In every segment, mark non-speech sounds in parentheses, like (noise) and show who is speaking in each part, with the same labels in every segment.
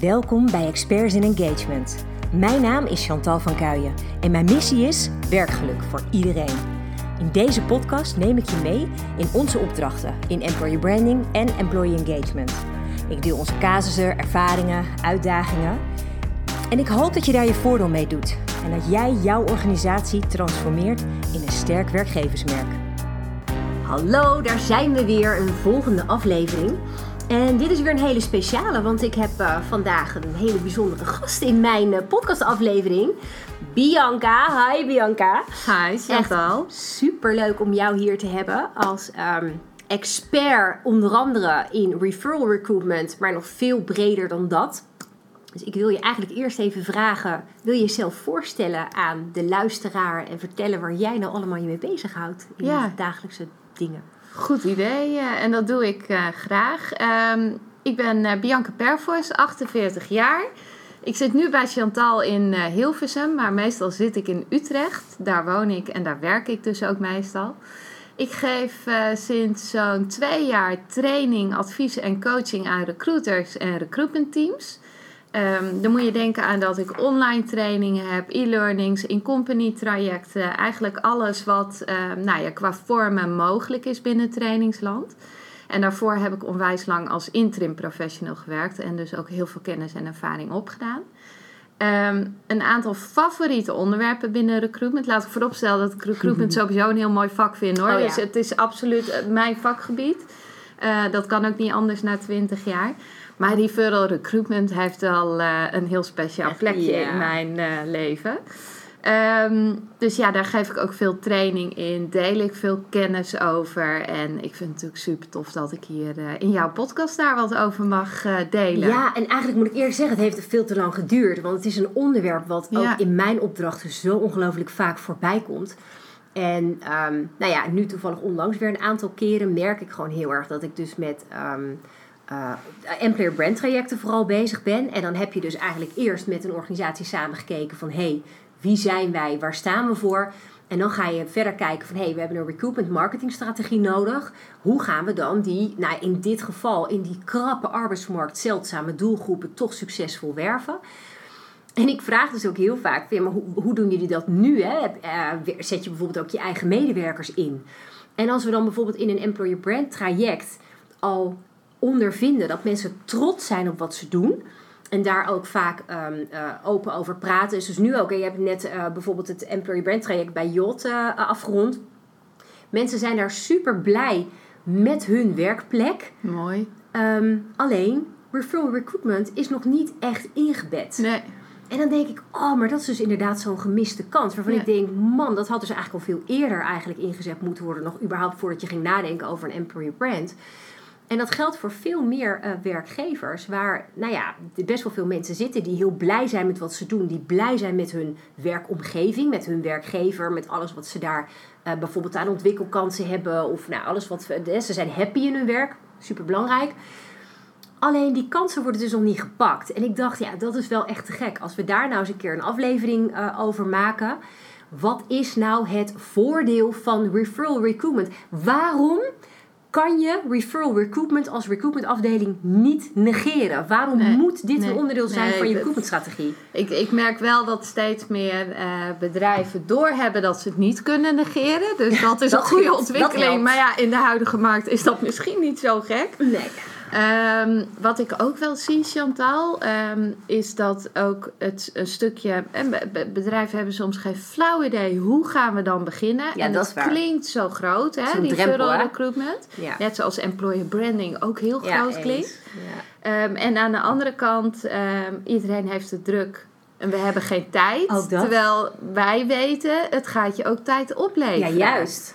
Speaker 1: Welkom bij Experts in Engagement. Mijn naam is Chantal van Kuijen en mijn missie is werkgeluk voor iedereen. In deze podcast neem ik je mee in onze opdrachten in employer branding en employee engagement. Ik deel onze casussen, ervaringen, uitdagingen. En ik hoop dat je daar je voordeel mee doet en dat jij jouw organisatie transformeert in een sterk werkgeversmerk. Hallo, daar zijn we weer, een volgende aflevering. En dit is weer een hele speciale, want ik heb uh, vandaag een hele bijzondere gast in mijn uh, podcastaflevering. Bianca. Hi Bianca.
Speaker 2: Hi Chantal.
Speaker 1: Super leuk om jou hier te hebben als um, expert onder andere in referral recruitment, maar nog veel breder dan dat. Dus ik wil je eigenlijk eerst even vragen: wil je jezelf voorstellen aan de luisteraar en vertellen waar jij nou allemaal je mee bezighoudt in ja. dagelijkse dingen?
Speaker 2: Goed idee en dat doe ik uh, graag. Um, ik ben uh, Bianca Pervoors, 48 jaar. Ik zit nu bij Chantal in Hilversum, maar meestal zit ik in Utrecht. Daar woon ik en daar werk ik dus ook meestal. Ik geef sinds zo'n twee jaar training, advies en coaching aan recruiters en recruitment teams. Um, dan moet je denken aan dat ik online trainingen heb, e-learnings, in-company trajecten. Eigenlijk alles wat um, nou ja, qua vormen mogelijk is binnen trainingsland. En daarvoor heb ik onwijs lang als interim professional gewerkt en dus ook heel veel kennis en ervaring opgedaan. Um, een aantal favoriete onderwerpen binnen recruitment. Laat ik vooropstellen dat ik recruitment (laughs) sowieso een heel mooi vak vind hoor. Oh, ja. Dus het is absoluut mijn vakgebied. Uh, dat kan ook niet anders na 20 jaar. Maar referral recruitment heeft wel uh, een heel speciaal plekje in mijn uh, leven. Um, dus ja, daar geef ik ook veel training in, deel ik veel kennis over. En ik vind het natuurlijk super tof dat ik hier uh, in jouw podcast daar wat over mag delen.
Speaker 1: Ja, en eigenlijk moet ik eerlijk zeggen, het heeft veel te lang geduurd. Want het is een onderwerp wat ja. ook in mijn opdrachten zo ongelooflijk vaak voorbij komt. En um, nou ja, nu toevallig onlangs weer een aantal keren merk ik gewoon heel erg dat ik dus met... Um, employer brand trajecten vooral bezig ben. En dan heb je dus eigenlijk eerst met een organisatie samengekeken van... hé, hey, wie zijn wij, waar staan we voor... En dan ga je verder kijken van hé, hey, we hebben een recruitment marketing strategie nodig. Hoe gaan we dan die, nou in dit geval, in die krappe arbeidsmarkt zeldzame doelgroepen toch succesvol werven? En ik vraag dus ook heel vaak, maar hoe, doen jullie dat nu? Hè? Uh, zet je bijvoorbeeld ook je eigen medewerkers in? En als we dan bijvoorbeeld in een employer brand traject al ondervinden dat mensen trots zijn op wat ze doen. En daar ook vaak um, uh, open over praten. Dus, dus nu ook, je hebt net uh, bijvoorbeeld het Employee Brand traject bij Jot uh, afgerond. Mensen zijn daar super blij met hun werkplek.
Speaker 2: Mooi.
Speaker 1: Um, alleen, referral recruitment is nog niet echt ingebed.
Speaker 2: Nee.
Speaker 1: En dan denk ik, oh, maar dat is dus inderdaad zo'n gemiste kans. Waarvan ja. ik denk, man, dat had dus eigenlijk al veel eerder eigenlijk ingezet moeten worden. Nog überhaupt voordat je ging nadenken over een employer brand. En dat geldt voor veel meer uh, werkgevers, waar nou ja, best wel veel mensen zitten die heel blij zijn met wat ze doen, die blij zijn met hun werkomgeving, met hun werkgever, met alles wat ze daar uh, bijvoorbeeld aan ontwikkelkansen hebben, of nou, alles wat ze zijn happy in hun werk, super belangrijk. Alleen die kansen worden dus nog niet gepakt. En ik dacht, ja, dat is wel echt te gek. Als we daar nou eens een keer een aflevering over maken. Wat is nou het voordeel van referral recruitment? Waarom kan je referral recruitment als recruitment afdeling niet negeren. Waarom nee, moet dit nee, een onderdeel zijn nee, van je recruitment strategie?
Speaker 2: Ik, ik merk wel dat steeds meer uh, bedrijven doorhebben dat ze het niet kunnen negeren. Dus dat is dat een goede ontwikkeling. Maar ja, in de huidige markt is dat misschien niet zo gek.
Speaker 1: Nee.
Speaker 2: Um, wat ik ook wel zie, Chantal, um, is dat ook het een stukje. En bedrijven hebben soms geen flauw idee hoe gaan we dan beginnen.
Speaker 1: Ja,
Speaker 2: en
Speaker 1: dat, dat
Speaker 2: klinkt zo groot, hè? Die referral recruitment. Ja. Net zoals employer branding ook heel
Speaker 1: ja,
Speaker 2: groot klinkt. Ja. Um, en aan de andere kant, iedereen heeft het druk. En we hebben geen tijd. Terwijl wij weten, het gaat je ook tijd opleveren.
Speaker 1: Ja, juist.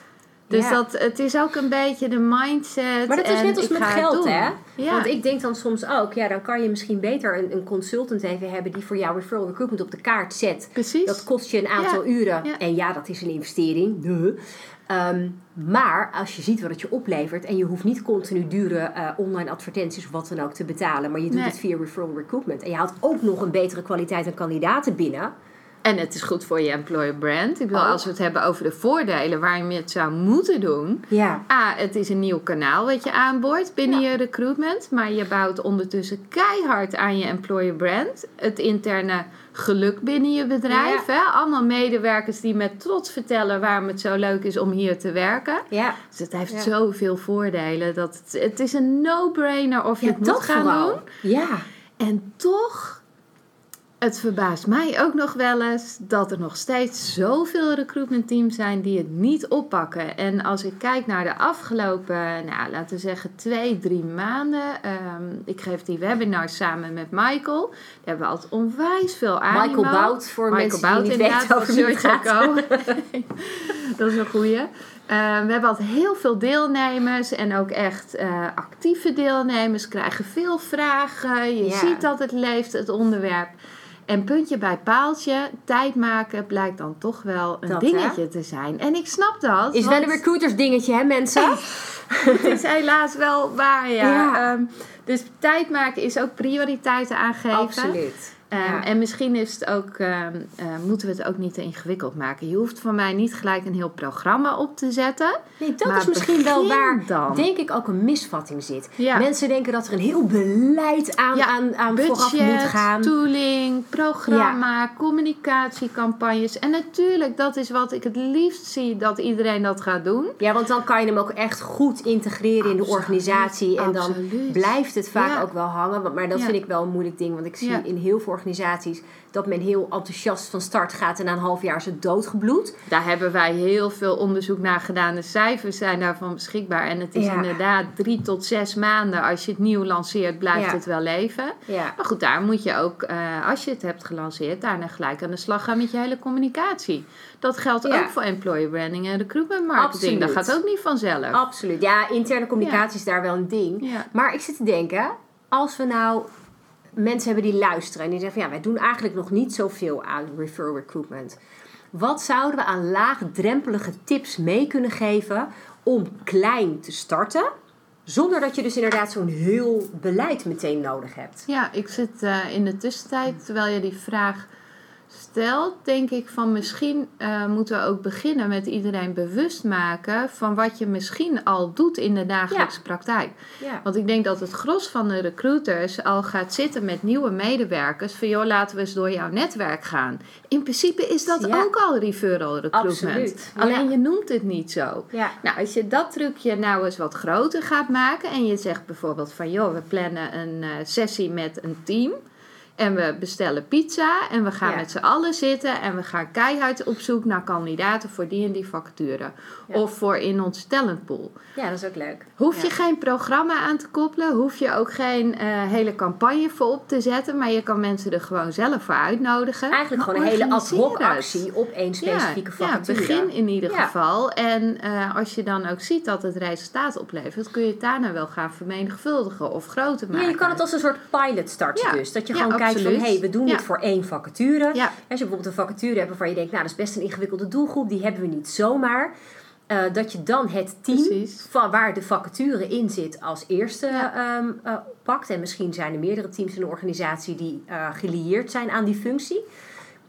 Speaker 2: Dus ja. dat, het is ook een beetje de mindset.
Speaker 1: Maar dat is net als met geld, hè? Ja. Want ik denk dan soms ook, ja, dan kan je misschien beter een, een consultant even hebben die voor jou referral recruitment op de kaart zet.
Speaker 2: Precies.
Speaker 1: Dat kost je een aantal ja. uren. En ja, dat is een investering. Duh. Um, maar als je ziet wat het je oplevert en je hoeft niet continu dure uh, online advertenties of wat dan ook te betalen, maar je doet nee. het via referral recruitment en je haalt ook nog een betere kwaliteit aan kandidaten binnen
Speaker 2: En het is goed voor je employer brand. Ik bedoel, als we het hebben over de voordelen waarom je het zou moeten doen.
Speaker 1: Ja.
Speaker 2: A, het is een nieuw kanaal wat je aanboort binnen je recruitment. Maar je bouwt ondertussen keihard aan je employer brand. Het interne geluk binnen je bedrijf. Hè? Allemaal medewerkers die met trots vertellen waarom het zo leuk is om hier te werken.
Speaker 1: Ja.
Speaker 2: Dus het heeft zoveel voordelen. Dat het, het is een no-brainer of je het moet gaan
Speaker 1: vooral.
Speaker 2: doen.
Speaker 1: Ja.
Speaker 2: En toch het verbaast mij ook nog wel eens dat er nog steeds zoveel recruitmentteams zijn die het niet oppakken. En als ik kijk naar de afgelopen, nou, laten we zeggen, twee, drie maanden. Um, ik geef die webinars samen met Michael. Daar hebben we altijd onwijs veel aan.
Speaker 1: Michael Bout, voor
Speaker 2: Michael
Speaker 1: mensen
Speaker 2: Bout,
Speaker 1: die niet weten over wie het gaat. (laughs)
Speaker 2: dat is een goeie. Uh, we hebben altijd heel veel deelnemers en ook echt uh, actieve deelnemers krijgen veel vragen. Je
Speaker 1: Ja.
Speaker 2: ziet dat het leeft, het onderwerp. En puntje bij paaltje, tijd maken blijkt dan toch wel een
Speaker 1: Dat,
Speaker 2: dingetje te zijn. En ik snap dat.
Speaker 1: Is wel een recruiters dingetje, hè mensen? (laughs)
Speaker 2: Het is helaas wel waar, ja.
Speaker 1: Ja.
Speaker 2: Ehm, dus tijd maken is ook prioriteiten aangeven.
Speaker 1: Absoluut.
Speaker 2: Ehm,
Speaker 1: Ja.
Speaker 2: En misschien is het ook, ehm, eh, moeten we het ook niet te ingewikkeld maken. Je hoeft voor mij niet gelijk een heel programma op te zetten.
Speaker 1: Nee, dat is misschien wel waar,
Speaker 2: dan.
Speaker 1: denk ik, ook een misvatting zit.
Speaker 2: Ja.
Speaker 1: Mensen denken dat er een heel beleid aan,
Speaker 2: Ja,
Speaker 1: aan, aan vooraf moet
Speaker 2: Budget,
Speaker 1: gaan.
Speaker 2: tooling, programma, communicatiecampagnes. En natuurlijk, dat is wat ik het liefst zie dat iedereen dat gaat doen.
Speaker 1: Ja, want dan kan je hem ook echt goed integreren in de organisatie. En dan blijft het vaak ook wel hangen. Maar dat vind ik wel een moeilijk ding. Want ik zie in heel veel organisaties dat men heel enthousiast van start gaat. En na een half jaar is het doodgebloed.
Speaker 2: Daar hebben wij heel veel onderzoek naar gedaan. De cijfers zijn daarvan beschikbaar. En het is
Speaker 1: Ja.
Speaker 2: inderdaad drie tot zes maanden. Als je het nieuw lanceert, blijft
Speaker 1: Ja.
Speaker 2: het wel leven.
Speaker 1: Ja.
Speaker 2: Maar goed, daar moet je ook, eh, als je het hebt gelanceerd, daarna gelijk aan de slag gaan met je hele communicatie. Dat geldt ook voor employer branding en recruitment marketing. Dat
Speaker 1: Absoluut.
Speaker 2: gaat ook niet vanzelf.
Speaker 1: Absoluut. Ja, interne communicatie is daar wel een ding. Maar ik zit te denken, als we nou mensen hebben die luisteren en die zeggen van ja, wij doen eigenlijk nog niet zoveel aan referral recruitment. Wat zouden we aan laagdrempelige tips mee kunnen geven om klein te starten? Zonder dat je dus inderdaad zo'n heel beleid meteen nodig hebt.
Speaker 2: Ja, ik zit eh, in de tussentijd, terwijl je die vraag stelt, denk ik van misschien eh, moeten we ook beginnen met iedereen bewust maken van wat je misschien al doet in de dagelijkse praktijk.
Speaker 1: Ja.
Speaker 2: Want ik denk dat het gros van de recruiters al gaat zitten met nieuwe medewerkers. Van joh, laten we eens door jouw netwerk gaan. In principe is dat
Speaker 1: Ja.
Speaker 2: ook al referral recruitment. Alleen je noemt het niet zo. Nou, als je dat trucje nou eens wat groter gaat maken en je zegt bijvoorbeeld van joh, we plannen een eh, sessie met een team. En we bestellen pizza en we gaan
Speaker 1: Ja.
Speaker 2: met z'n allen zitten en we gaan keihard op zoek naar kandidaten voor die en die vacature.
Speaker 1: Ja.
Speaker 2: Of voor in ons talentpool.
Speaker 1: ja, dat is ook leuk.
Speaker 2: Hoef
Speaker 1: Ja.
Speaker 2: je geen programma aan te koppelen, hoef je ook geen eh, hele campagne voor op te zetten, maar je kan mensen er gewoon zelf voor uitnodigen.
Speaker 1: Eigenlijk gewoon een hele ad hoc actie op één specifieke
Speaker 2: ja,
Speaker 1: vacature.
Speaker 2: Ja, begin in ieder geval. En eh, als je dan ook ziet dat het resultaat oplevert, kun je het daarna wel gaan vermenigvuldigen of groter maken.
Speaker 1: Ja, je kan het als een soort pilot starten dus. Dat je gewoon kijkt van,
Speaker 2: absoluut.
Speaker 1: hey, we doen dit voor één vacature. Als je bijvoorbeeld een vacature hebt waarvan je denkt, nou, dat is best een ingewikkelde doelgroep. Die hebben we niet zomaar. Eh, dat je dan het team
Speaker 2: Precies.
Speaker 1: van waar de vacature in zit als eerste
Speaker 2: Ja.
Speaker 1: ehm, eh, pakt. En misschien zijn er meerdere teams in de organisatie die eh gelieerd zijn aan die functie.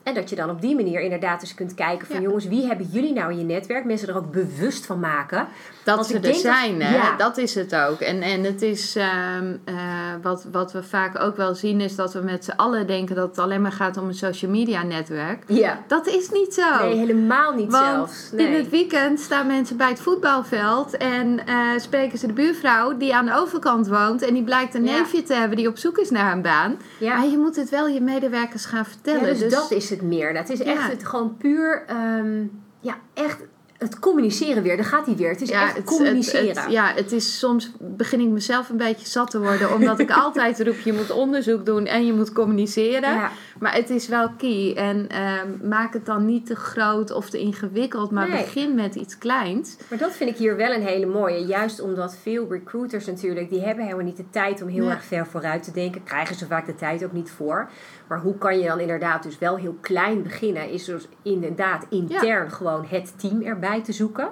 Speaker 1: En dat je dan op die manier inderdaad eens kunt kijken van
Speaker 2: Ja.
Speaker 1: jongens, wie hebben jullie nou in je netwerk? Mensen er ook bewust van maken.
Speaker 2: Dat
Speaker 1: Want
Speaker 2: ze er
Speaker 1: denk dat-
Speaker 2: zijn, hè?
Speaker 1: ja.
Speaker 2: dat is het ook. En, en het is ehm, eh, wat, wat we vaak ook wel zien, is dat we met z'n allen denken dat het alleen maar gaat om een social media netwerk.
Speaker 1: Ja.
Speaker 2: Dat is niet zo.
Speaker 1: Nee, helemaal niet
Speaker 2: Want
Speaker 1: zelfs. Nee.
Speaker 2: in het weekend staan mensen bij het voetbalveld en eh, spreken ze de buurvrouw die aan de overkant woont en die blijkt een
Speaker 1: Ja.
Speaker 2: neefje te hebben die op zoek is naar een baan.
Speaker 1: Ja.
Speaker 2: Maar je moet het wel je medewerkers gaan vertellen.
Speaker 1: Ja, dus, dat is het meer. Dat is echt
Speaker 2: Ja.
Speaker 1: het, gewoon puur, ehm, ja, echt het communiceren weer. Daar gaat hij weer. Het is echt
Speaker 2: het-
Speaker 1: communiceren.
Speaker 2: Het, het- ja, het is soms begin ik mezelf een beetje zat te worden, omdat ik (laughs) altijd roep: je moet onderzoek doen en je moet communiceren.
Speaker 1: Ja.
Speaker 2: Maar het is wel key. En ehm, maak het dan niet te groot of te ingewikkeld, maar
Speaker 1: Nee.
Speaker 2: begin met iets kleins.
Speaker 1: Maar dat vind ik hier wel een hele mooie. Juist omdat veel recruiters natuurlijk, die hebben helemaal niet de tijd om heel
Speaker 2: Ja.
Speaker 1: erg ver vooruit te denken. Krijgen ze vaak de tijd ook niet voor. Maar hoe kan je dan inderdaad dus wel heel klein beginnen? Is dus inderdaad intern gewoon het team erbij te zoeken.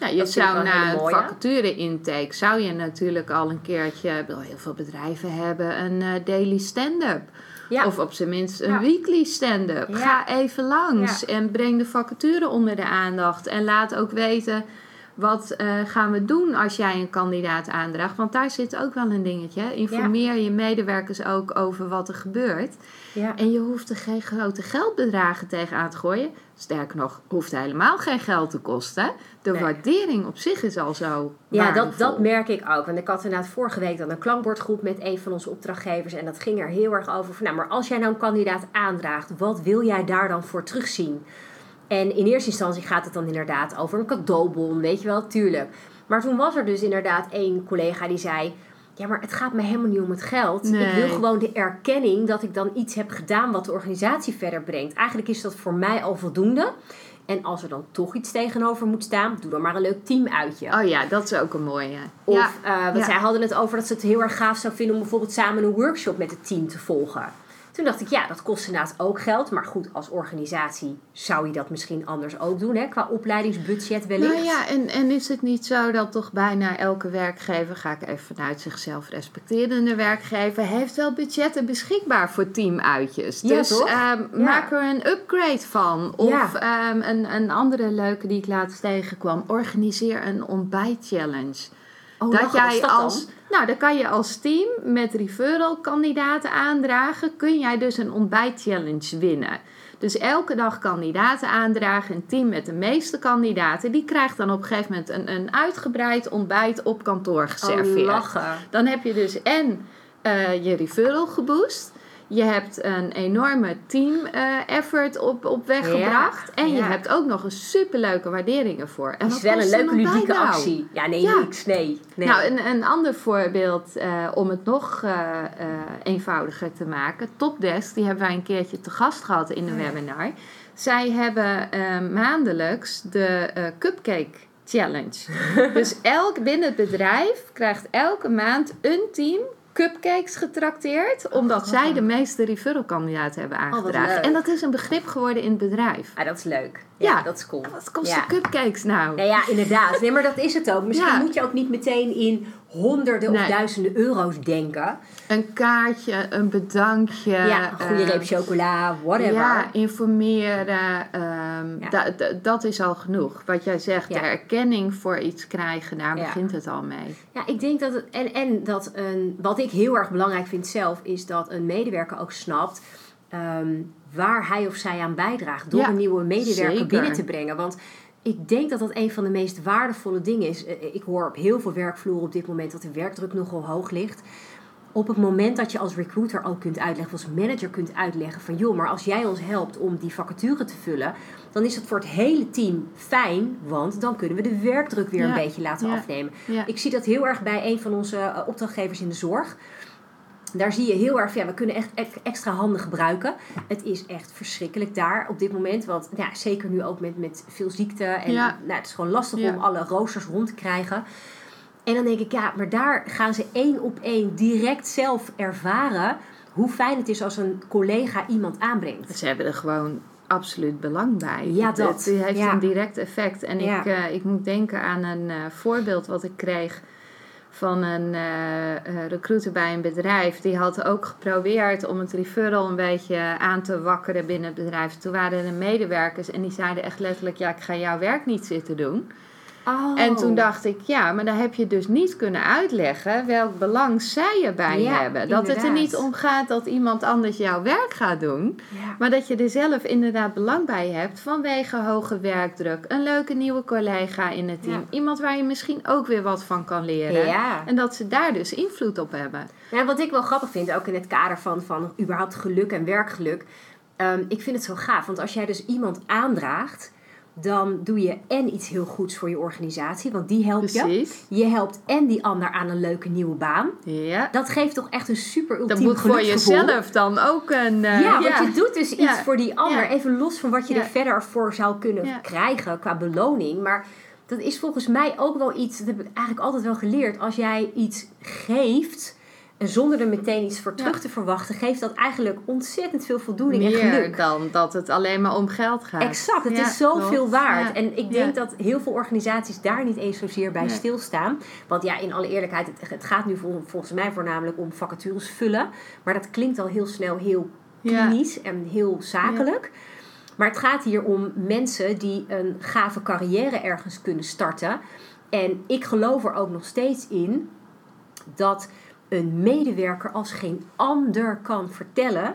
Speaker 2: Ja, je zou na een vacature-intake zou je natuurlijk al een keertje, heel veel bedrijven hebben een uh, daily stand-up. Ja. Of op zijn minst een weekly stand-up. Ga even langs en breng de vacature onder de aandacht. En laat ook weten wat uh, gaan we doen als jij een kandidaat aandraagt? Want daar zit ook wel een dingetje. Informeer je medewerkers ook over wat er gebeurt. Ja. En je hoeft er geen grote geldbedragen tegenaan te gooien. Sterker nog, hoeft helemaal geen geld te kosten. De waardering op zich is al zo.
Speaker 1: Ja, dat, dat merk ik ook. Want ik had inderdaad vorige week dan een klankbordgroep met een van onze opdrachtgevers. En dat ging er heel erg over. Van, nou, maar als jij nou een kandidaat aandraagt, wat wil jij daar dan voor terugzien? En in eerste instantie gaat het dan inderdaad over een cadeaubon, weet je wel, tuurlijk. Maar toen was er dus inderdaad één collega die zei: Ja, maar het gaat me helemaal niet om het geld. Ik wil gewoon de erkenning dat ik dan iets heb gedaan wat de organisatie verder brengt. Eigenlijk is dat voor mij al voldoende. En als er dan toch iets tegenover moet staan, doe dan maar een leuk teamuitje.
Speaker 2: Oh ja, dat is ook een mooie.
Speaker 1: Of, ja. Uh, want zij hadden het over dat ze het heel erg gaaf zou vinden om bijvoorbeeld samen een workshop met het team te volgen. Toen dacht ik, ja, dat kost inderdaad ook geld. Maar goed, als organisatie zou je dat misschien anders ook doen, hè? qua opleidingsbudget wellicht.
Speaker 2: Nou ja, en, en is het niet zo dat toch bijna elke werkgever, ga ik even vanuit zichzelf respecterende werkgever, heeft wel budgetten beschikbaar voor teamuitjes. Ja, dus um, maak er een upgrade van. Of um, een, een andere leuke die ik laatst tegenkwam, organiseer een ontbijtchallenge. Oh, dat jij als. Nou, dan kan je als team met referral kandidaten aandragen. Kun jij dus een ontbijtchallenge winnen. Dus elke dag kandidaten aandragen. Een team met de meeste kandidaten. Die krijgt dan op een gegeven moment een, een uitgebreid ontbijt op kantoor geserveerd.
Speaker 1: Oh, lachen.
Speaker 2: Dan heb je dus en uh, je referral geboost. Je hebt een enorme team uh, effort op, op weg gebracht. En je hebt ook nog een superleuke waardering ervoor. En
Speaker 1: dat is wel een leuke ludieke nou? actie. Ja, nee, niks. Nee, nee.
Speaker 2: Nou, een, een ander voorbeeld uh, om het nog uh, eenvoudiger te maken. Topdesk, die hebben wij een keertje te gast gehad in de webinar. Zij hebben maandelijks de Cupcake Challenge. (laughs) dus elk binnen het bedrijf krijgt elke maand een team cupcakes getrakteerd, omdat oh. zij de meeste referral-kandidaten hebben oh, aangedragen. en dat is een begrip geworden in het bedrijf.
Speaker 1: Ah, dat is leuk. Ja, dat is cool.
Speaker 2: Wat kosten cupcakes nou?
Speaker 1: Ja, ja, inderdaad. Nee, maar dat is het ook. Misschien moet je ook niet meteen in honderden of duizenden euro's denken.
Speaker 2: Een kaartje, een bedankje.
Speaker 1: Ja, een goede uh, reep chocola, whatever. Ja,
Speaker 2: informeren. Um, dat is al genoeg. Wat jij zegt, de erkenning voor iets krijgen, daar begint het al mee.
Speaker 1: Ja, ik denk dat het... En, en dat een... Wat ik heel erg belangrijk vind zelf, is dat een medewerker ook snapt... Ehm, waar hij of zij aan bijdraagt door een nieuwe medewerker binnen te brengen. Want ik denk dat dat een van de meest waardevolle dingen is. Eh, ik hoor op heel veel werkvloeren op dit moment dat de werkdruk nogal hoog ligt. Op het moment dat je als recruiter ook kunt uitleggen, als manager kunt uitleggen van joh, maar als jij ons helpt om die vacature te vullen, dan is dat voor het hele team fijn, want dan kunnen we de werkdruk weer een beetje laten afnemen. Ik zie dat heel erg bij een van onze eh, opdrachtgevers in de zorg daar zie je heel erg, ja, we kunnen echt extra handen gebruiken. Het is echt verschrikkelijk daar op dit moment. Want ja, zeker nu ook met, met veel ziekte. En nou, het is gewoon lastig om alle roosters rond te krijgen. En dan denk ik, ja, maar daar gaan ze één op één direct zelf ervaren hoe fijn het is als een collega iemand aanbrengt.
Speaker 2: Ze hebben er gewoon absoluut belang bij.
Speaker 1: Ja, dat.
Speaker 2: Het, heeft een direct effect. En ik, uh, ik moet denken aan een uh, voorbeeld wat ik kreeg van een uh, recruiter bij een bedrijf. Die had ook geprobeerd om het referral een beetje aan te wakkeren binnen het bedrijf. Toen waren er medewerkers en die zeiden echt letterlijk: Ja, ik ga jouw werk niet zitten doen. Oh. En toen dacht ik, ja, maar dan heb je dus niet kunnen uitleggen welk belang zij erbij hebben. Dat het er niet om gaat dat iemand anders jouw werk gaat doen, maar dat je er zelf inderdaad belang bij hebt vanwege hoge werkdruk, een leuke nieuwe collega in het team, iemand waar je misschien ook weer wat van kan leren. En dat ze daar dus invloed op hebben.
Speaker 1: Ja, wat ik wel grappig vind, ook in het kader van, van überhaupt geluk en werkgeluk. Um, ik vind het zo gaaf, want als jij dus iemand aandraagt dan doe je en iets heel goeds voor je organisatie, want die helpt Precies. je. Je helpt en die ander aan een leuke nieuwe baan. Ja. Dat geeft toch echt een super ultiem Dat moet
Speaker 2: voor jezelf dan ook een...
Speaker 1: Uh, ja, want je doet dus iets voor die ander. Even los van wat je er verder voor zou kunnen krijgen qua beloning. Maar dat is volgens mij ook wel iets, dat heb ik eigenlijk altijd wel geleerd. Als jij iets geeft En zonder er meteen iets voor terug te verwachten, geeft dat eigenlijk ontzettend veel voldoening
Speaker 2: Meer
Speaker 1: en geluk.
Speaker 2: dan dat het alleen maar om geld gaat.
Speaker 1: Exact, het
Speaker 2: Ja,
Speaker 1: is zoveel
Speaker 2: klopt.
Speaker 1: waard.
Speaker 2: Ja.
Speaker 1: En ik denk
Speaker 2: Ja.
Speaker 1: dat heel veel organisaties daar niet eens zozeer bij stilstaan. Want ja, in alle eerlijkheid, het, het gaat nu vol- volgens mij voornamelijk om vacatures vullen. Maar dat klinkt al heel snel heel
Speaker 2: Ja.
Speaker 1: klinisch en heel zakelijk. Maar het gaat hier om mensen die een gave carrière ergens kunnen starten. En ik geloof er ook nog steeds in dat een medewerker als geen ander kan vertellen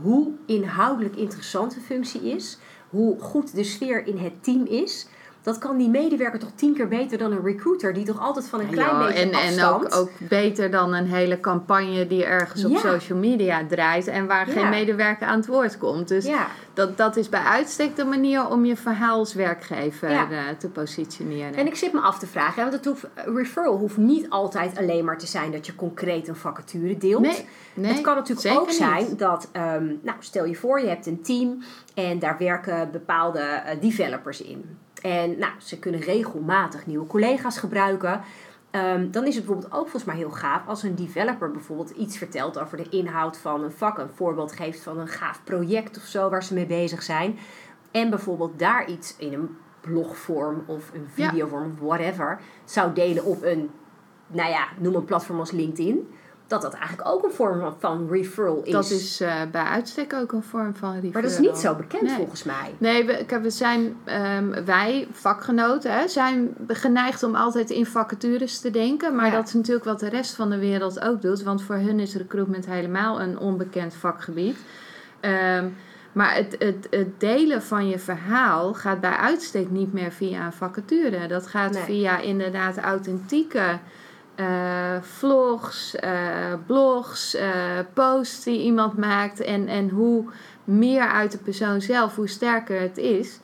Speaker 1: hoe inhoudelijk interessant de functie is, hoe goed de sfeer in het team is. Dat kan die medewerker toch tien keer beter dan een recruiter, die toch altijd van een klein
Speaker 2: Ja,
Speaker 1: beetje
Speaker 2: en, en
Speaker 1: afstand...
Speaker 2: ook, ook beter dan een hele campagne die ergens op social media draait en waar
Speaker 1: Ja.
Speaker 2: geen medewerker aan het woord komt. Dus dat, dat is bij uitstek de manier om je verhaal als werkgever eh, te positioneren.
Speaker 1: En ik zit me af te vragen, hè, want het hoeft, referral hoeft niet altijd alleen maar te zijn dat je concreet een vacature deelt.
Speaker 2: nee, nee,
Speaker 1: het kan natuurlijk
Speaker 2: zeker
Speaker 1: ook zijn
Speaker 2: niet.
Speaker 1: dat, ehm, nou stel je voor, je hebt een team en daar werken bepaalde eh, developers in. En nou, ze kunnen regelmatig nieuwe collega's gebruiken. Ehm, dan is het bijvoorbeeld ook volgens mij heel gaaf als een developer bijvoorbeeld iets vertelt over de inhoud van een vak. Een voorbeeld geeft van een gaaf project of zo waar ze mee bezig zijn. En bijvoorbeeld daar iets in een blogvorm of een
Speaker 2: Ja.
Speaker 1: videovorm of whatever zou delen op een, nou ja, noem een platform als LinkedIn. Dat dat eigenlijk ook een vorm van- referral is.
Speaker 2: Dat is eh, bij uitstek ook een vorm van referral.
Speaker 1: maar dat is niet zo bekend
Speaker 2: Nee.
Speaker 1: volgens mij.
Speaker 2: Nee, we, we zijn, ehm, wij vakgenoten, hè, zijn geneigd om altijd in vacatures te denken. Maar
Speaker 1: Ja.
Speaker 2: dat is natuurlijk wat de rest van de wereld ook doet. Want voor hun is recruitment helemaal een onbekend vakgebied. Ehm, maar het, het, het delen van je verhaal gaat bij uitstek niet meer via een vacature. Dat gaat
Speaker 1: Nee.
Speaker 2: via inderdaad authentieke eh, vlogs, eh, blogs, eh, posts die iemand maakt. En, en hoe meer uit de persoon zelf, hoe sterker het is.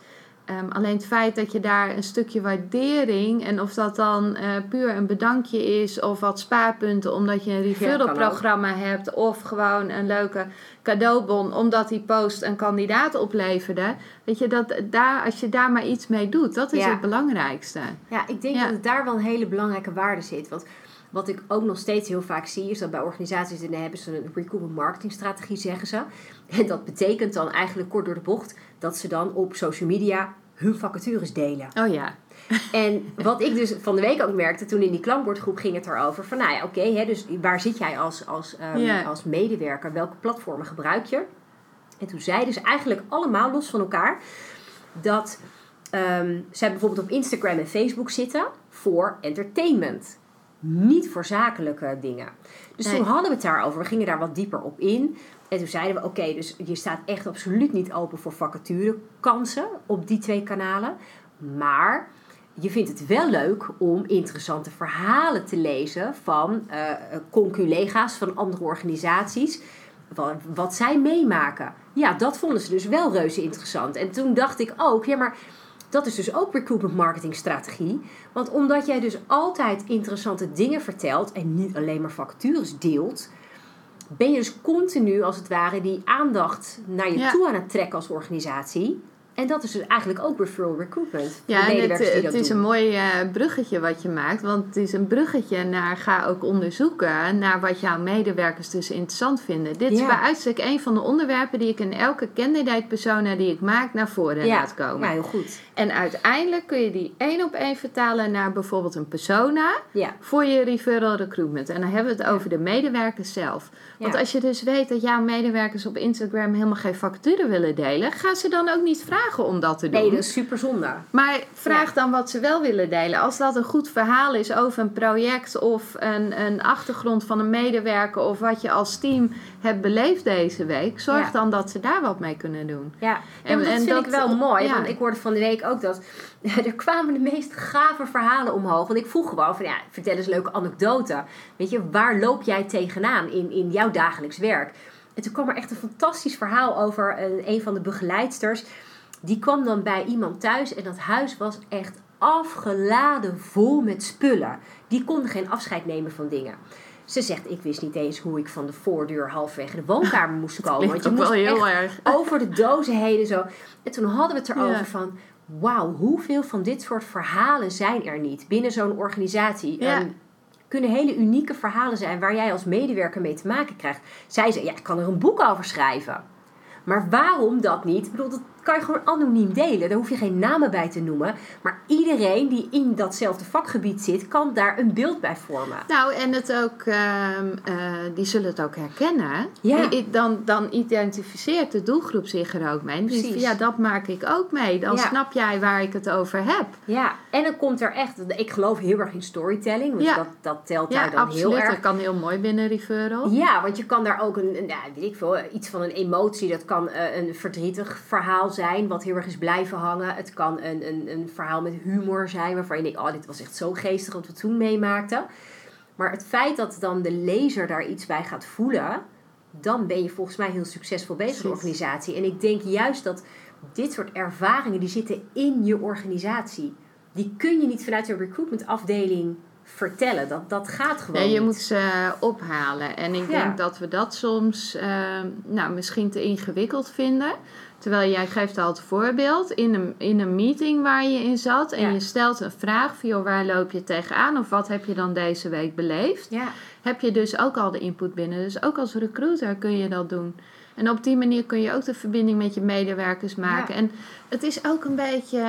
Speaker 2: Ehm, alleen het feit dat je daar een stukje waardering en of dat dan eh, puur een bedankje is of wat spaarpunten omdat je een referral programma hebt of gewoon een leuke cadeaubon omdat die post een kandidaat opleverde. Weet je, dat daar, als je daar maar iets mee doet, dat is
Speaker 1: Ja.
Speaker 2: het belangrijkste.
Speaker 1: Ja, ik denk
Speaker 2: Ja.
Speaker 1: dat het daar wel een hele belangrijke waarde zit. Want wat ik ook nog steeds heel vaak zie, is dat bij organisaties dan hebben ze een recruitment marketing strategie, zeggen ze. En dat betekent dan eigenlijk kort door de bocht dat ze dan op social media hun vacatures delen.
Speaker 2: Oh ja. (laughs)
Speaker 1: En wat ik dus van de week ook merkte, toen in die klankbordgroep ging het erover van, nou ja, oké, hè, dus waar zit jij als, als, ehm,
Speaker 2: Ja.
Speaker 1: als medewerker? Welke platformen gebruik je? En toen zeiden ze eigenlijk allemaal los van elkaar dat ehm, zij bijvoorbeeld op Instagram en Facebook zitten voor entertainment. Niet voor zakelijke dingen. Dus
Speaker 2: Nee.
Speaker 1: toen hadden we het daarover. We gingen daar wat dieper op in. En toen zeiden we, oké, dus je staat echt absoluut niet open voor vacaturekansen op die twee kanalen. Maar je vindt het wel leuk om interessante verhalen te lezen van eh conculega's van andere organisaties. Wat, wat zij meemaken. Ja, dat vonden ze dus wel reuze interessant. En toen dacht ik ook, ja, maar dat is dus ook recruitment marketing strategie. Want omdat jij dus altijd interessante dingen vertelt en niet alleen maar vacatures deelt, ben je dus continu als het ware die aandacht naar je
Speaker 2: Ja.
Speaker 1: toe aan het trekken als organisatie. En dat is dus eigenlijk ook referral recruitment.
Speaker 2: Ja, en het, is
Speaker 1: doen.
Speaker 2: een mooi eh, bruggetje wat je maakt. Want het is een bruggetje naar ga ook onderzoeken naar wat jouw medewerkers dus interessant vinden. Dit is bij uitstek een van de onderwerpen die ik in elke candidate persona die ik maak naar voren
Speaker 1: ja.
Speaker 2: laat komen.
Speaker 1: ja, heel goed.
Speaker 2: En uiteindelijk kun je die één op één vertalen naar bijvoorbeeld een persona
Speaker 1: Ja,
Speaker 2: voor je referral recruitment. En dan hebben we het over de medewerkers zelf. Want
Speaker 1: Ja.
Speaker 2: als je dus weet dat jouw medewerkers op Instagram helemaal geen facturen willen delen, ga ze dan ook niet vragen om dat te doen.
Speaker 1: nee, dat is super zonde.
Speaker 2: Maar vraag dan wat ze wel willen delen. Als dat een goed verhaal is over een project of een, een achtergrond van een medewerker of wat je als team hebt beleefd deze week, zorg dan dat ze daar wat mee kunnen doen.
Speaker 1: Ja,
Speaker 2: En-
Speaker 1: en, dat vind
Speaker 2: dat-
Speaker 1: ik wel mooi. Want ik hoorde van de week ook dat (laughs) er kwamen de meest gave verhalen omhoog. Want ik vroeg gewoon van ja, vertel eens een leuke anekdote. Weet je, waar loop jij tegenaan in, in jouw dagelijks werk? En toen kwam er echt een fantastisch verhaal over een, een van de begeleidsters. Die kwam dan bij iemand thuis en dat huis was echt afgeladen vol met spullen. Die konden geen afscheid nemen van dingen. Ze zegt, ik wist niet eens hoe ik van de voordeur halfweg de woonkamer moest (laughs) komen. Want je moest
Speaker 2: heel
Speaker 1: echt
Speaker 2: erg.
Speaker 1: over de dozen heen en zo. En toen hadden we het erover
Speaker 2: Ja.
Speaker 1: van... Wauw, hoeveel van dit soort verhalen zijn er niet binnen zo'n organisatie?
Speaker 2: Ja.
Speaker 1: Kunnen hele unieke verhalen zijn waar jij als medewerker mee te maken krijgt. Zij zei, ja, ik kan er een boek over schrijven. Maar waarom dat niet? Ik bedoel, dat kan je gewoon anoniem delen. Daar hoef je geen namen bij te noemen. Maar iedereen die in datzelfde vakgebied zit, kan daar een beeld bij vormen.
Speaker 2: Nou, en het ook, ehm, eh, die zullen het ook herkennen. Ja. Dan, dan identificeert de doelgroep zich er ook mee. Dus ja, dat maak ik ook mee. Dan snap jij waar ik het over heb.
Speaker 1: Ja, en dan komt er echt, ik geloof heel erg in storytelling. Dus ja. dat, dat telt daar dan
Speaker 2: absoluut.
Speaker 1: heel erg.
Speaker 2: Dat kan heel mooi binnen referral.
Speaker 1: Ja, want je kan daar ook een, ja, weet ik veel, iets van een emotie. Dat kan uh, een verdrietig verhaal zijn, wat heel erg is blijven hangen. Het kan een, een, een verhaal met humor zijn, waarvan je denkt, oh, dit was echt zo geestig wat we toen meemaakten. Maar het feit dat dan de lezer daar iets bij gaat voelen, dan ben je volgens mij heel succesvol bezig de organisatie. En ik denk juist dat dit soort ervaringen, die zitten in je organisatie. Die kun je niet vanuit de recruitmentafdeling vertellen. Dat, dat gaat gewoon.
Speaker 2: Nee, je moet ze ophalen. En ik denk dat we dat soms uh, nou, misschien te ingewikkeld vinden. Terwijl jij geeft al het voorbeeld in een, in een meeting waar je in zat en je stelt een vraag van waar loop je tegenaan of wat heb je dan deze week beleefd,
Speaker 1: ja.
Speaker 2: heb je dus ook al de input binnen. Dus ook als recruiter kun je dat doen. En op die manier kun je ook de verbinding met je medewerkers maken. En het is ook een beetje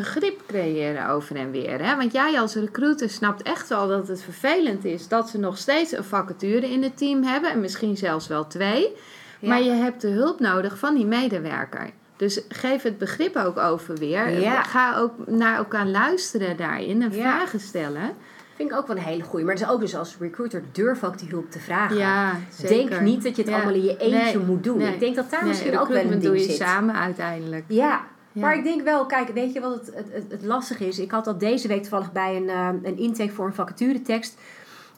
Speaker 2: begrip creëren over en weer. Hè? Want jij als recruiter snapt echt wel dat het vervelend is dat ze nog steeds een vacature in het team hebben en misschien zelfs wel twee. Maar je hebt de hulp nodig van die medewerker. Dus geef het begrip ook over weer. Ga ook naar elkaar luisteren daarin en vragen stellen.
Speaker 1: Vind ik ook wel een hele goeie. Maar het is ook dus als recruiter durf ook die hulp te vragen.
Speaker 2: Ja, zeker.
Speaker 1: Denk niet dat je het allemaal in je eentje moet doen. Ik denk dat daar misschien ook wel een ding
Speaker 2: doe je
Speaker 1: zit.
Speaker 2: samen uiteindelijk.
Speaker 1: Ja. Maar ik denk wel, kijk, weet je wat het, het, het, het lastig is? Ik had dat deze week toevallig bij een, uh, een intake voor een vacaturetekst.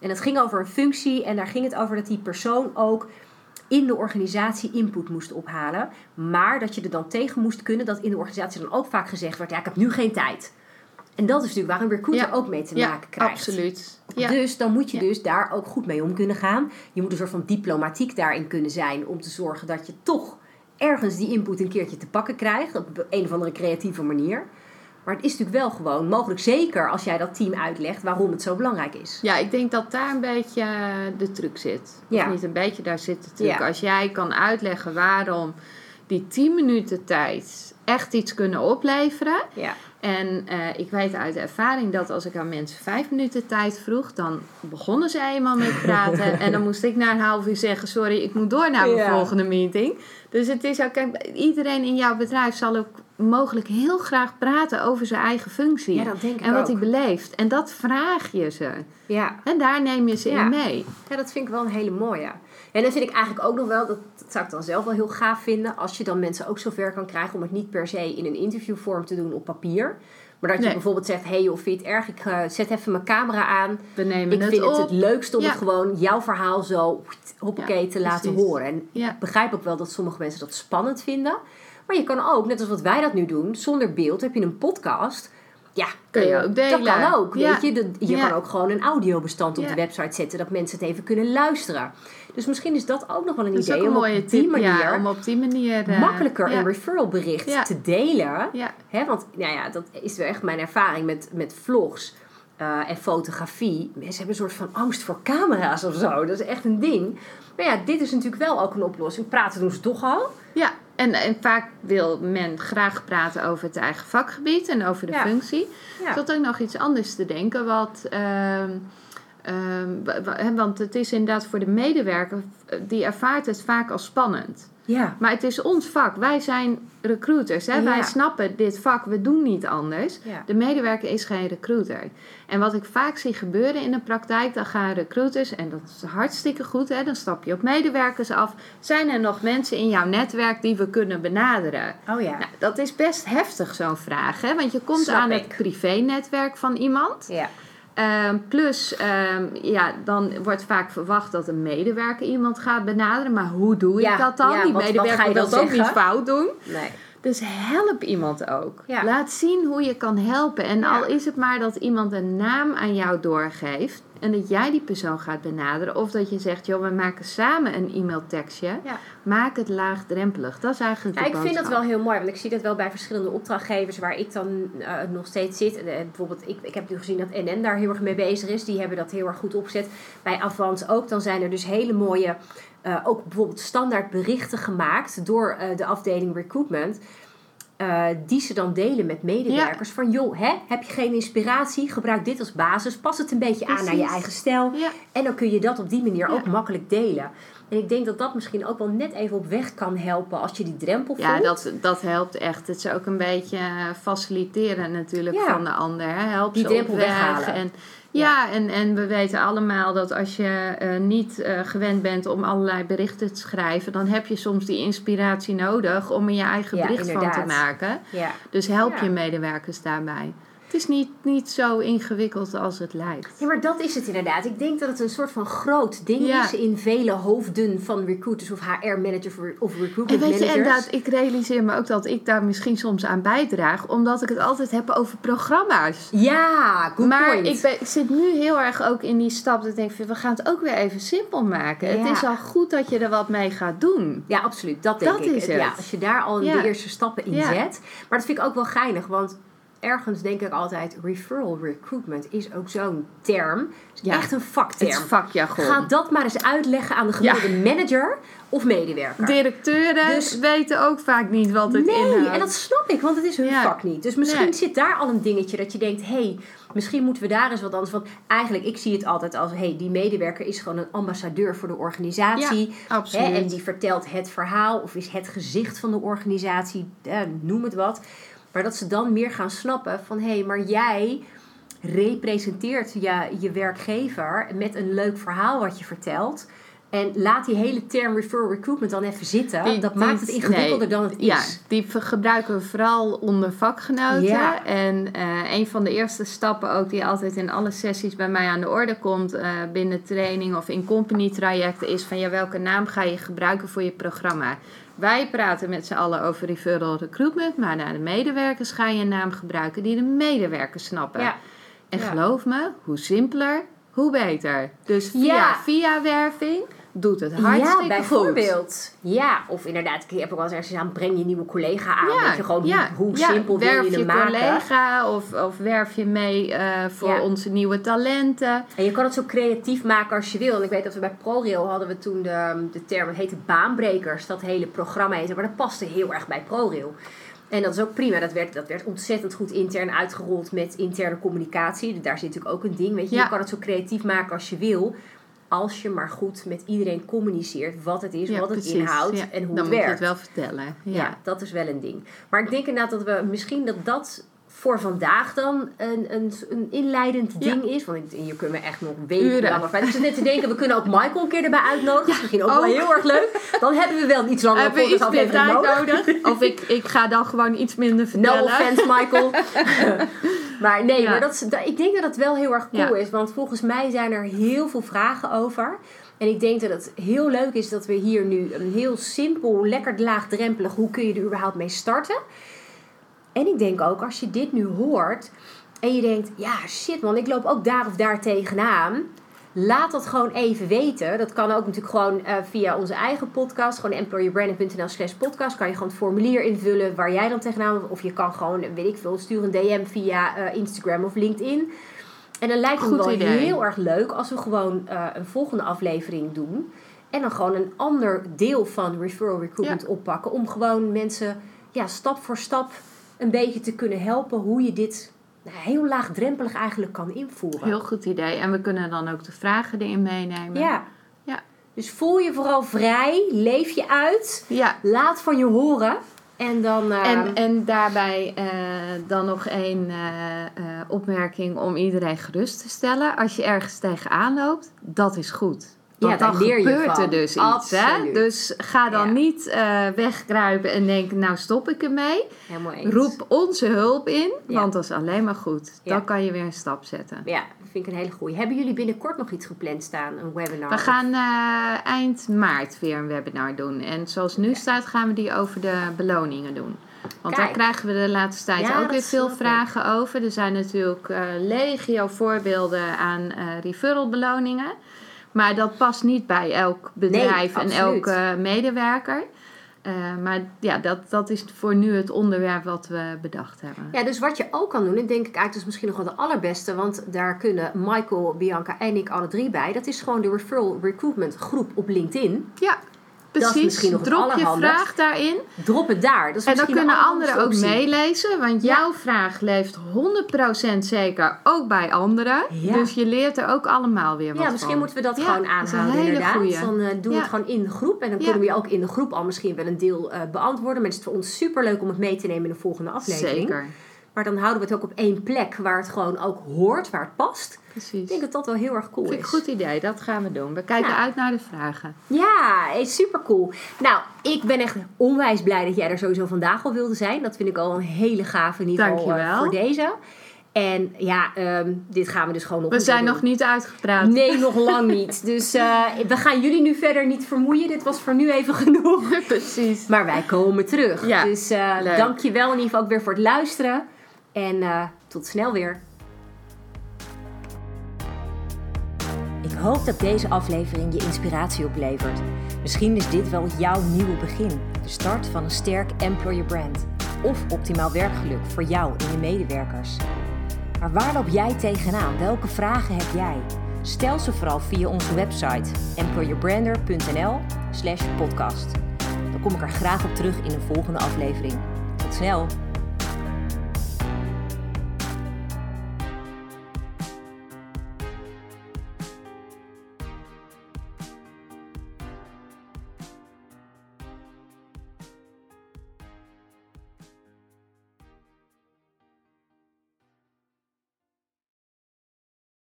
Speaker 1: En dat ging over een functie. En daar ging het over dat die persoon ook in de organisatie input moest ophalen. Maar dat je er dan tegen moest kunnen dat in de organisatie dan ook vaak gezegd werd: ja, ik heb nu geen tijd. En dat is natuurlijk waar een recruiter ja. ook mee te maken krijgt.
Speaker 2: Absoluut.
Speaker 1: Ja. Dus dan moet je dus daar ook goed mee om kunnen gaan. Je moet een soort van diplomatiek daarin kunnen zijn om te zorgen dat je toch ergens die input een keertje te pakken krijgt. Op een of andere creatieve manier. Maar het is natuurlijk wel gewoon mogelijk, zeker als jij dat team uitlegt waarom het zo belangrijk is.
Speaker 2: Ja, ik denk dat daar een beetje de truc zit. Ja. Of niet een beetje, daar zit de truc. Als jij kan uitleggen waarom die 10 minuten tijd echt iets kunnen opleveren.
Speaker 1: Ja.
Speaker 2: En uh, ik weet uit ervaring dat als ik aan mensen vijf minuten tijd vroeg, dan begonnen ze eenmaal met praten. (laughs) en dan moest ik na een half uur zeggen: Sorry, ik moet door naar mijn volgende meeting. Dus het is ook, kijk, iedereen in jouw bedrijf zal ook mogelijk heel graag praten over zijn eigen functie.
Speaker 1: Ja, dat denk ik
Speaker 2: en wat
Speaker 1: hij
Speaker 2: beleeft. En dat vraag je ze.
Speaker 1: Ja.
Speaker 2: En daar neem je ze in mee.
Speaker 1: Ja, dat vind ik wel een hele mooie. En dan vind ik eigenlijk ook nog wel, dat, zou ik dan zelf wel heel gaaf vinden, als je dan mensen ook zover kan krijgen om het niet per se in een interviewvorm te doen op papier. Maar dat je bijvoorbeeld zegt, hé hey joh, vind je het erg? Ik uh, zet even mijn camera aan.
Speaker 2: We nemen
Speaker 1: ik
Speaker 2: het
Speaker 1: vind
Speaker 2: op.
Speaker 1: het het leukste om het gewoon jouw verhaal zo hoppakee te laten horen. En ik begrijp ook wel dat sommige mensen dat spannend vinden. Maar je kan ook, net als wat wij dat nu doen, zonder beeld heb je een podcast. Ja,
Speaker 2: kun je ook delen.
Speaker 1: Dat kan ook, weet je. je kan ook gewoon een audiobestand op de website zetten, dat mensen het even kunnen luisteren. Dus misschien is dat ook nog wel een
Speaker 2: dat
Speaker 1: idee
Speaker 2: een
Speaker 1: om
Speaker 2: mooie
Speaker 1: op die
Speaker 2: tip,
Speaker 1: manier,
Speaker 2: om op die manier uh,
Speaker 1: makkelijker een referral bericht te delen.
Speaker 2: Ja.
Speaker 1: Hè, want nou ja, dat is wel echt mijn ervaring met, met vlogs. Uh, en fotografie. Mensen hebben een soort van angst voor camera's of zo. Dat is echt een ding. Maar ja, dit is natuurlijk wel ook een oplossing. Praten doen ze toch al.
Speaker 2: Ja, en, en vaak wil men graag praten over het eigen vakgebied en over de
Speaker 1: Ja.
Speaker 2: functie.
Speaker 1: Ja.
Speaker 2: Ik zat ook nog iets anders te denken. Wat, ehm, ehm, want het is inderdaad voor de medewerker, eh, die ervaart het vaak als spannend.
Speaker 1: Ja.
Speaker 2: Maar het is ons vak. Wij zijn recruiters. Hè?
Speaker 1: Ja.
Speaker 2: Wij snappen dit vak. We doen niet anders.
Speaker 1: Ja.
Speaker 2: De medewerker is geen recruiter. En wat ik vaak zie gebeuren in de praktijk, dan gaan recruiters, en dat is hartstikke goed, hè? dan stap je op medewerkers af. Zijn er nog mensen in jouw netwerk die we kunnen benaderen?
Speaker 1: Oh ja.
Speaker 2: Nou, dat is best heftig, zo'n vraag. Hè? Want je komt
Speaker 1: Snap
Speaker 2: aan
Speaker 1: ik.
Speaker 2: het privé-netwerk van iemand.
Speaker 1: Ja.
Speaker 2: Ehm, plus, ehm, ja, dan wordt vaak verwacht dat een medewerker iemand gaat benaderen. Maar hoe doe
Speaker 1: Ja,
Speaker 2: ik dat dan?
Speaker 1: ja,
Speaker 2: Die
Speaker 1: wat-
Speaker 2: medewerker wil dat ook niet fout doen.
Speaker 1: Nee.
Speaker 2: Dus help iemand ook.
Speaker 1: Ja.
Speaker 2: Laat zien hoe je kan helpen. En al is het maar dat iemand een naam aan jou doorgeeft. En dat jij die persoon gaat benaderen. Of dat je zegt, joh, we maken samen een e-mailtekstje.
Speaker 1: Ja.
Speaker 2: Maak het laagdrempelig. Dat is eigenlijk
Speaker 1: Ja, ik vind dat wel heel mooi, want ik zie dat wel bij verschillende opdrachtgevers waar ik dan eh, nog steeds zit. En, eh, bijvoorbeeld, ik, ik heb nu gezien dat NN daar heel erg mee bezig is. Die hebben dat heel erg goed opgezet. Bij Avans ook. Dan zijn er dus hele mooie, eh, ook bijvoorbeeld standaard berichten gemaakt door de afdeling recruitment. Eh, die ze dan delen met medewerkers. Van joh, hè, heb je geen inspiratie? Gebruik dit als basis. Pas het een beetje aan naar je eigen stijl.
Speaker 2: Ja.
Speaker 1: En dan kun je dat op die manier
Speaker 2: Ja.
Speaker 1: ook makkelijk delen. En ik denk dat dat misschien ook wel net even op weg kan helpen als je die drempel voelt.
Speaker 2: Ja, dat, dat helpt echt. Het is ook een beetje faciliteren natuurlijk van de ander. Hè. Help
Speaker 1: Die
Speaker 2: ze
Speaker 1: drempel
Speaker 2: op weg.
Speaker 1: weghalen.
Speaker 2: En, ja, en, en we weten allemaal dat als je eh, niet eh, gewend bent om allerlei berichten te schrijven, dan heb je soms die inspiratie nodig om er je eigen
Speaker 1: Ja,
Speaker 2: bericht van te maken.
Speaker 1: Ja.
Speaker 2: Dus help
Speaker 1: Ja.
Speaker 2: je medewerkers daarbij. Het is niet, niet zo ingewikkeld als het lijkt.
Speaker 1: ja, maar dat is het inderdaad. Ik denk dat het een soort van groot ding
Speaker 2: Ja.
Speaker 1: is in vele hoofden van recruiters of HR-managers of
Speaker 2: En
Speaker 1: recruitment
Speaker 2: weet je, inderdaad, ik realiseer me ook dat ik daar misschien soms aan bijdraag, omdat ik het altijd heb over programma's.
Speaker 1: Ja, good
Speaker 2: maar
Speaker 1: point.
Speaker 2: ik, ben, ik zit nu heel erg ook in die stap dat ik denk, van, we gaan het ook weer even simpel maken.
Speaker 1: Ja.
Speaker 2: Het is al goed dat je er wat mee gaat doen.
Speaker 1: Ja, absoluut. Dat denk
Speaker 2: Dat
Speaker 1: ik.
Speaker 2: is
Speaker 1: Ja,
Speaker 2: het.
Speaker 1: als je daar al
Speaker 2: Ja.
Speaker 1: de eerste stappen in
Speaker 2: Ja.
Speaker 1: zet. Maar dat vind ik ook wel geinig, want ergens denk ik altijd... referral recruitment is ook zo'n term. Het is
Speaker 2: Ja.
Speaker 1: echt een
Speaker 2: Het
Speaker 1: vakterm.
Speaker 2: is vakjargon.
Speaker 1: Ga dat maar eens uitleggen aan de gemiddelde manager of medewerker.
Speaker 2: Directeuren
Speaker 1: Dus-
Speaker 2: weten ook vaak niet wat het
Speaker 1: Nee,
Speaker 2: inhoudt.
Speaker 1: en dat snap ik, want het is hun
Speaker 2: Ja.
Speaker 1: vak niet. Dus misschien
Speaker 2: Nee.
Speaker 1: zit daar al een dingetje dat je denkt: hé, hey, misschien moeten we daar eens wat anders. Want eigenlijk, ik zie het altijd als: hé, hey, die medewerker is gewoon een ambassadeur voor de organisatie.
Speaker 2: Ja, absoluut.
Speaker 1: Hè, en die vertelt het verhaal of is het gezicht van de organisatie, eh, noem het wat. Maar dat ze dan meer gaan snappen van: hé, hey, maar jij representeert je, je werkgever met een leuk verhaal wat je vertelt. En laat die hele term referral recruitment dan even zitten.
Speaker 2: Die-
Speaker 1: dat
Speaker 2: die-
Speaker 1: maakt het ingewikkelder
Speaker 2: nee,
Speaker 1: dan het is.
Speaker 2: Ja, die gebruiken we vooral onder vakgenoten.
Speaker 1: Ja.
Speaker 2: En eh, een van de eerste stappen ook die altijd in alle sessies bij mij aan de orde komt eh, binnen training of in company trajecten is van ja, welke naam ga je gebruiken voor je programma? Wij praten met z'n allen over referral recruitment, maar naar de medewerkers ga je een naam gebruiken die de medewerkers snappen.
Speaker 1: Ja.
Speaker 2: En
Speaker 1: Ja.
Speaker 2: geloof me, hoe simpeler, hoe beter. Dus via,
Speaker 1: Ja.
Speaker 2: via werving doet het hartstikke
Speaker 1: ja, bijvoorbeeld. Ja, of inderdaad, ik heb ook wel eens ergens aan, breng je nieuwe collega aan.
Speaker 2: Ja,
Speaker 1: Weet je, gewoon
Speaker 2: ja,
Speaker 1: hoe, hoe
Speaker 2: ja,
Speaker 1: simpel wil je
Speaker 2: je
Speaker 1: hem maken.
Speaker 2: collega of, of werf je mee eh, voor onze nieuwe talenten.
Speaker 1: En je kan het zo creatief maken als je wil. En ik weet dat we bij ProRail hadden we toen de, de term, het heette baanbrekers, dat hele programma heette. Maar dat paste heel erg bij ProRail. En dat is ook prima. Dat werd, dat werd ontzettend goed intern uitgerold met interne communicatie. Daar zit natuurlijk ook een ding. Weet je, je kan het zo creatief maken als je wil. Als je maar goed met iedereen communiceert wat het is,
Speaker 2: Ja,
Speaker 1: wat het
Speaker 2: precies.
Speaker 1: inhoudt
Speaker 2: Ja,
Speaker 1: en hoe
Speaker 2: Dan
Speaker 1: het
Speaker 2: moet
Speaker 1: werkt.
Speaker 2: je het wel vertellen. Ja.
Speaker 1: Ja. dat is wel een ding. Maar ik denk inderdaad dat we misschien dat dat voor vandaag dan een, een, een inleidend ding is. Want hier kunnen we echt nog weken
Speaker 2: Uren.
Speaker 1: lang over. Ik zit net te denken, we kunnen ook Michael een keer erbij uitnodigen. Dat is misschien ook wel heel erg leuk. Dan hebben we wel iets
Speaker 2: Hebben we iets meer tijd
Speaker 1: nodig.
Speaker 2: nodig? Of ik, ik ga dan gewoon iets minder
Speaker 1: No
Speaker 2: vertellen.
Speaker 1: offense, Michael. (laughs) maar nee,
Speaker 2: Ja.
Speaker 1: maar dat dat- ik denk dat het wel heel erg cool
Speaker 2: Ja.
Speaker 1: is. Want volgens mij zijn er heel veel vragen over. En ik denk dat het heel leuk is dat we hier nu een heel simpel, lekker laagdrempelig... hoe kun je er überhaupt mee starten? En ik denk ook, als je dit nu hoort en je denkt... ja, shit man, ik loop ook daar of daar tegenaan... Laat dat gewoon even weten. Dat kan ook natuurlijk gewoon eh, via onze eigen podcast. Gewoon employerbranding.nl slash podcast. Kan je gewoon het formulier invullen waar jij dan tegenaan... Of je kan gewoon, weet ik veel, stuur een DM via eh, Instagram of LinkedIn. En dan lijkt het me
Speaker 2: Goed
Speaker 1: wel
Speaker 2: idee.
Speaker 1: heel erg leuk als we gewoon eh, een volgende aflevering doen. En dan gewoon een ander deel van referral recruitment oppakken. Om gewoon mensen ja, stap voor stap een beetje te kunnen helpen hoe je dit heel laagdrempelig eigenlijk kan invoeren.
Speaker 2: Heel goed idee. En we kunnen dan ook de vragen erin meenemen.
Speaker 1: Ja.
Speaker 2: Ja.
Speaker 1: Dus voel je vooral vrij, leef je uit,
Speaker 2: Ja.
Speaker 1: laat van je horen. En dan. eh,
Speaker 2: En, en daarbij eh, dan nog één eh, opmerking om iedereen gerust te stellen. Als je ergens tegenaan loopt, dat is goed. Want dan gebeurt er dus iets. Hè? Dus ga dan niet uh, wegkruipen en denken, nou stop ik ermee. Roep onze hulp in, want dat is alleen maar goed. Dan kan je weer een stap zetten.
Speaker 1: Ja, dat vind ik een hele goeie. Hebben jullie binnenkort nog iets gepland staan, een webinar?
Speaker 2: We gaan uh, eind maart weer een webinar doen. En zoals nu staat gaan we die over de beloningen doen. Want daar krijgen we de laatste tijd ook weer veel vragen over. Er zijn natuurlijk uh, legio voorbeelden aan uh, referral beloningen. Maar dat past niet bij elk bedrijf en elke medewerker. Uh, maar ja, dat, dat is voor nu het onderwerp wat we bedacht hebben.
Speaker 1: Ja, dus wat je ook kan doen, en denk ik eigenlijk is misschien nog wel de allerbeste, want daar kunnen Michael, Bianca en ik alle drie bij. Dat is gewoon de referral recruitment groep op LinkedIn.
Speaker 2: Ja. Precies, drop je vraag daarin.
Speaker 1: Drop het daar.
Speaker 2: Dat is en dan kunnen anderen ook meelezen, want jouw vraag leeft 100% zeker ook bij anderen. Dus je leert er ook allemaal weer wat
Speaker 1: Ja, misschien moeten we dat gewoon aanhouden inderdaad. Goeie. Dan uh, doen we het gewoon in de groep. En dan kunnen we ook in de groep al misschien wel een deel uh, beantwoorden. Maar het is voor ons super leuk om het mee te nemen in de volgende aflevering. Zeker. Maar dan houden we het ook op één plek waar het gewoon ook hoort, waar het past. Precies. Ik denk dat dat wel heel erg cool
Speaker 2: Vind
Speaker 1: is.
Speaker 2: Goed idee, dat gaan we doen. We kijken uit naar de vragen.
Speaker 1: Ja, super cool. Nou, ik ben echt onwijs blij dat jij er sowieso vandaag al wilde zijn. Dat vind ik al een hele gave niveau uh, voor deze. En ja, ehm, dit gaan we dus gewoon nog
Speaker 2: We zijn nog niet uitgepraat.
Speaker 1: Nee, nog lang niet. (laughs) Dus uh, we gaan jullie nu verder niet vermoeien. Dit was voor nu even genoeg. (laughs)
Speaker 2: Precies.
Speaker 1: Maar wij komen terug. Ja, dus uh, dank je wel in ieder geval ook weer voor het luisteren. En uh, tot snel weer. Ik hoop dat deze aflevering je inspiratie oplevert. Misschien is dit wel jouw nieuwe begin. De start van een sterk employer brand. Of optimaal werkgeluk voor jou en je medewerkers. Maar waar loop jij tegenaan? Welke vragen heb jij? Stel ze vooral via onze website employerbrander.nl slash podcast. Dan kom ik er graag op terug in een volgende aflevering. Tot snel!